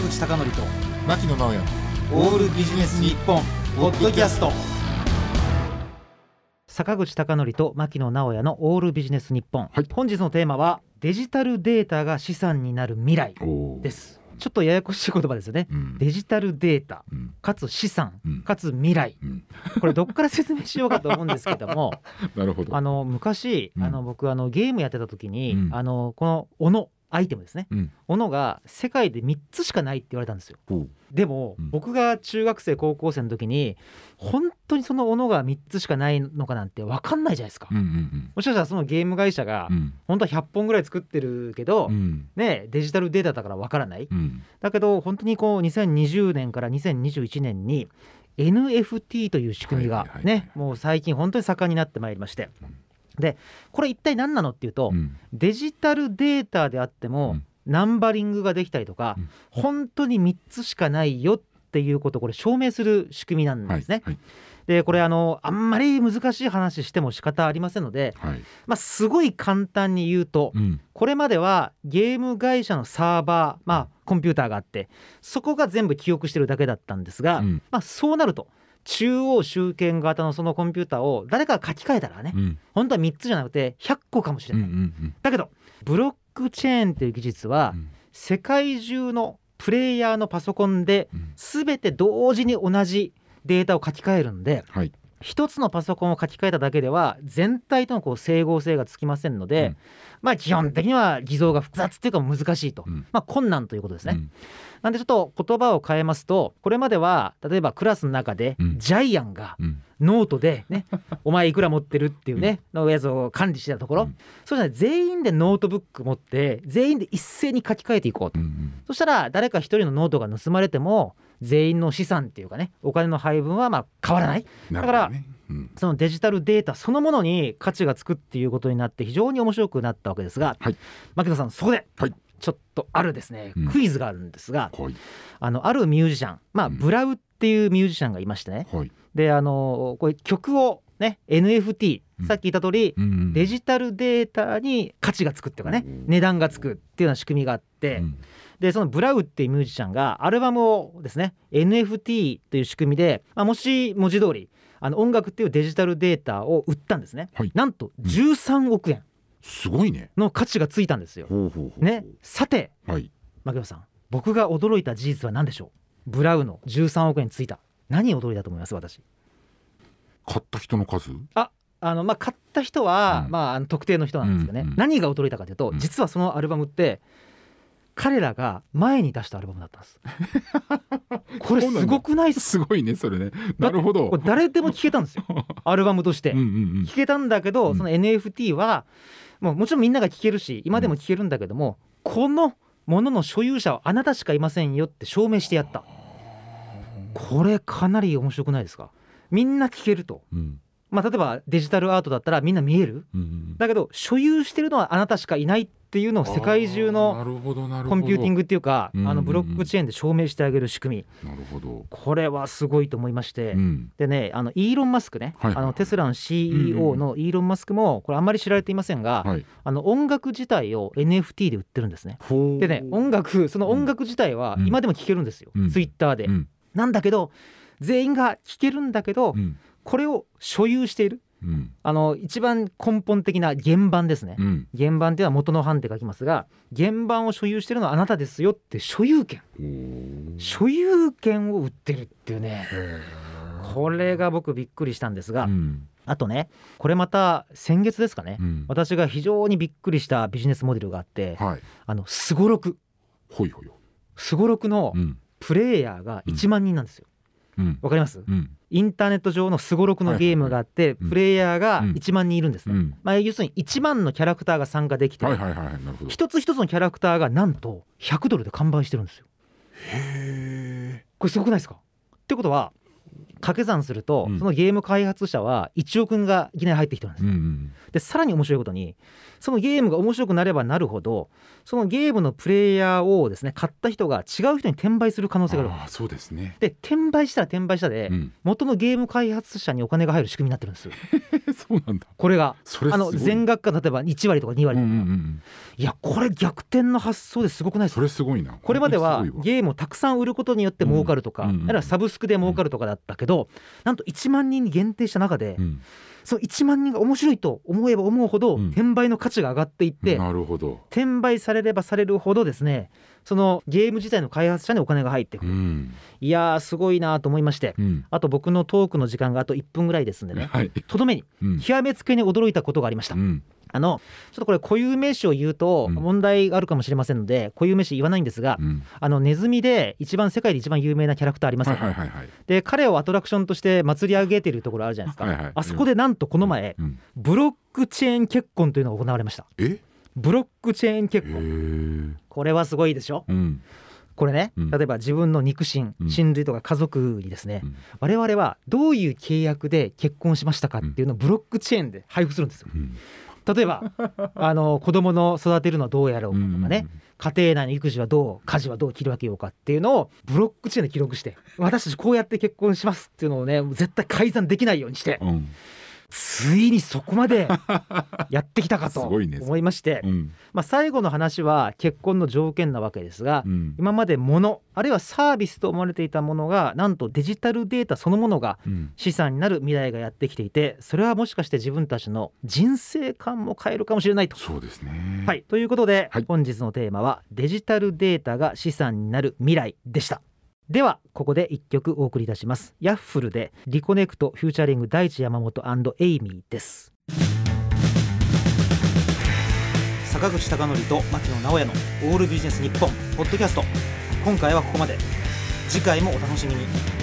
坂口孝則と牧野直哉。オールビジネス日本ポッドキャスト。坂口孝則と牧野直哉のオールビジネス日本、はい。本日のテーマはデジタルデータが資産になる未来です。ちょっとややこしい言葉ですよね。うん。デジタルデータうん。かつ資産うん。かつ未来。うん。これどっから説明しようかと思うんですけども なるほど。あの昔うん。あの僕あのゲームやってた時に、うん。あのこの斧アイテムですね。うん。斧が世界で3つしかないって言われたんですよ。でも、うん。僕が中学生高校生の時に本当にその斧が3つしかないのかなんて分かんないじゃないですか、うんうんもしかしたらそのゲーム会社がうん。本当は100本ぐらい作ってるけど、うん。ね、デジタルデータだから分からない。うん。だけど本当にこう2020年から2021年に NFT という仕組みがはいはいはい。ねもう最近本当に盛んになってまいりまして。うんでこれ一体何なのっていうとうん。デジタルデータであってもうん。ナンバリングができたりとかうん。本当に3つしかないよっていうことをこれ証明する仕組みなんはいですね。はい。でこれあのあんまり難しい話しても仕方ありませんので、はい。まあ、すごい簡単に言うとうん。これまではゲーム会社のサーバー、まあ、コンピューターがあってそこが全部記憶してるだけだったんですが、うん。まあ、そうなると中央集権型のそのコンピューターを誰かが書き換えたらね、うん。本当は3つじゃなくて100個かもしれうんうない。ん。だけどブロックチェーンっていう技術はうん。世界中のプレイヤーのパソコンでうん。全て同時に同じデータを書き換えるんではい一つのパソコンを書き換えただけでは全体とのこう整合性がつきませんので、うん。まあ基本的には偽造が複雑っていうか難しいと、うん。まあ困難ということですね。うん。なんでちょっと言葉を変えますとこれまでは例えばクラスの中でうん。ジャイアンがうん。ノートでね、お前いくら持ってるっていうね、のやつを管理してたところ、うん。そうじゃない全員でノートブック持って全員で一斉に書き換えていこうと、そしたら誰か一人のノートが盗まれても全員の資産っていうかねお金の配分はまあ変わらない。だからそのデジタルデータそのものに価値がつくっていうことになって非常に面白くなったわけですが、はい。牧野さんそこで、はい。ちょっとあるですねうん。クイズがあるんですが、はい。あのあるミュージシャンまあうん。3LAU っていうミュージシャンがいましてね。はい。であのこれ曲をね NFT うん。さっき言った通り、うんうんデジタルデータに価値がつくっていうかねうん。値段がつくっていうような仕組みがあって、うん。でそのブラウっていうミュージシャンがアルバムをですね NFT という仕組みで、まあ、もし文字通りあの音楽っていうデジタルデータを売ったんですね、はい。なんと13億円。すごいね。の価値がついたんですよ。ね。さてはい。牧野さん僕が驚いた事実は何でしょう？ブラウの13億円についた。何驚いたと思います？私買った人の数？あのまあ買った人は、うん。まあ特定の人なんですけどね、うんうん。何が驚いたかというと、うん。実はそのアルバムって彼らが前に出したアルバムだったんです。これすごくないっすすごいねそれね。なるほど。誰でも聴けたんですよ。アルバムとして。うんうんけたんだけど、うん。その NFT はもうもちろんみんなが聴けるし今でも聴けるんだけども、このものの所有者はあなたしかいませんよって証明してやった。これかなり面白くないですか？みんな聴けると。うん。まあ例えばデジタルアートだったらみんな見える。うんうんだけど所有してるのはあなたしかいないっていうのを世界中のコンピューティングっていうかあのブロックチェーンで証明してあげる仕組み。なるほど。これはすごいと思いまして、うん。でねあのイーロン・マスクね、はい。あのテスラの CEO のイーロン・マスクもこれあんまり知られていませんが、はい。あの音楽自体を NFT で売ってるんですね。でね音楽その音楽自体はうん。今でも聴けるんですよ、うん。ツイッターで。うん。なんだけど全員が聴けるんだけど、うん。これを所有している。うん。あの一番根本的な原版ですね。うん。原版っていうのは元の版って書きますが原版を所有してるのはあなたですよって所有権。所有権を売ってるっていうね。へこれが僕びっくりしたんですが、あとねこれまた先月ですかね、うん。私が非常にびっくりしたビジネスモデルがあってすごろくすごろくのうん。プレイヤーが1万人なんですよ。うんわかります？うん。インターネット上のすごろくのゲームがあってうん。プレイヤーがうん。1万人いるんですね、うん。まあ、要するに1万のキャラクターが参加できて、一つ一つのキャラクターがなんと100ドルで完売してるんですよ。へこれすごくないですか？ってことは掛け算すると、うん。そのゲーム開発者は1億円がいきなり入ってきてるんです。うんうんでさらに面白いことにそのゲームが面白くなればなるほどそのゲームのプレイヤーをですね買った人が違う人に転売する可能性があるああそうですね。で転売したら転売したで、うん。元のゲーム開発者にお金が入る仕組みになってるんです。そうなんだ。これがあの全額が例えば1割とか2割。とか、うんうんうん。いやこれ逆転の発想ですごくないですそかれすごいな。これまではゲームをたくさん売ることによって儲かるとか、うんうんうん。あるいはサブスクで儲かるとかだったけど、なんと1万人に限定した中で、うん。その1万人が面白いと思えば思うほど、うん。転売の価値が上がっていって、なるほど。転売されればされるほどですねそのゲーム自体の開発者にお金が入ってくる、うん。いやーすごいなと思いましてうん。あと僕のトークの時間があと1分ぐらいですんでね。はい。とどめにうん。極めつけに驚いたことがありました、うんあのちょっとこれ固有名詞を言うとうん。問題があるかもしれませんので固有名詞言わないんですが、うん。あのネズミで一番世界で一番有名なキャラクターありますよね、はいはいはいはい。で彼をアトラクションとして祭り上げているところあるじゃないですか、はいはいあそこでなんとこの前、うんブロックチェーン結婚というのが行われました。え？ブロックチェーン結へ婚え。これはすごいでしょ？うん。これね、うん。例えば自分の肉親うん。親類とか家族にですね、うん。我々はどういう契約で結婚しましたかっていうのをブロックチェーンで配布するんですよ。うん例えば あの子供の育てるのはどうやろうかとかね、家庭内の育児はどう家事はどう切り分けようかっていうのをブロックチェーンで記録して私たちこうやって結婚しますっていうのをね絶対改ざんできないようにして。うんうんついにそこまで やってきたかと思いまして、うん。まあ、最後の話は結婚の条件なわけですが、うん。今まで物あるいはサービスと思われていたものがなんとデジタルデータそのものがうん。資産になる未来がやってきていてそれはもしかして自分たちの人生観も変えるかもしれないと。そうですね。はい、ということで、はい。本日のテーマはデジタルデータが資産になる未来でしたではここで一曲お送りいたします。 Yaffle で Reconnect featuring Daichi Yamamoto AAAMYYY です。坂口孝則と牧野直哉のオールビジネス日本ポッドキャスト。今回はここまで。次回もお楽しみに。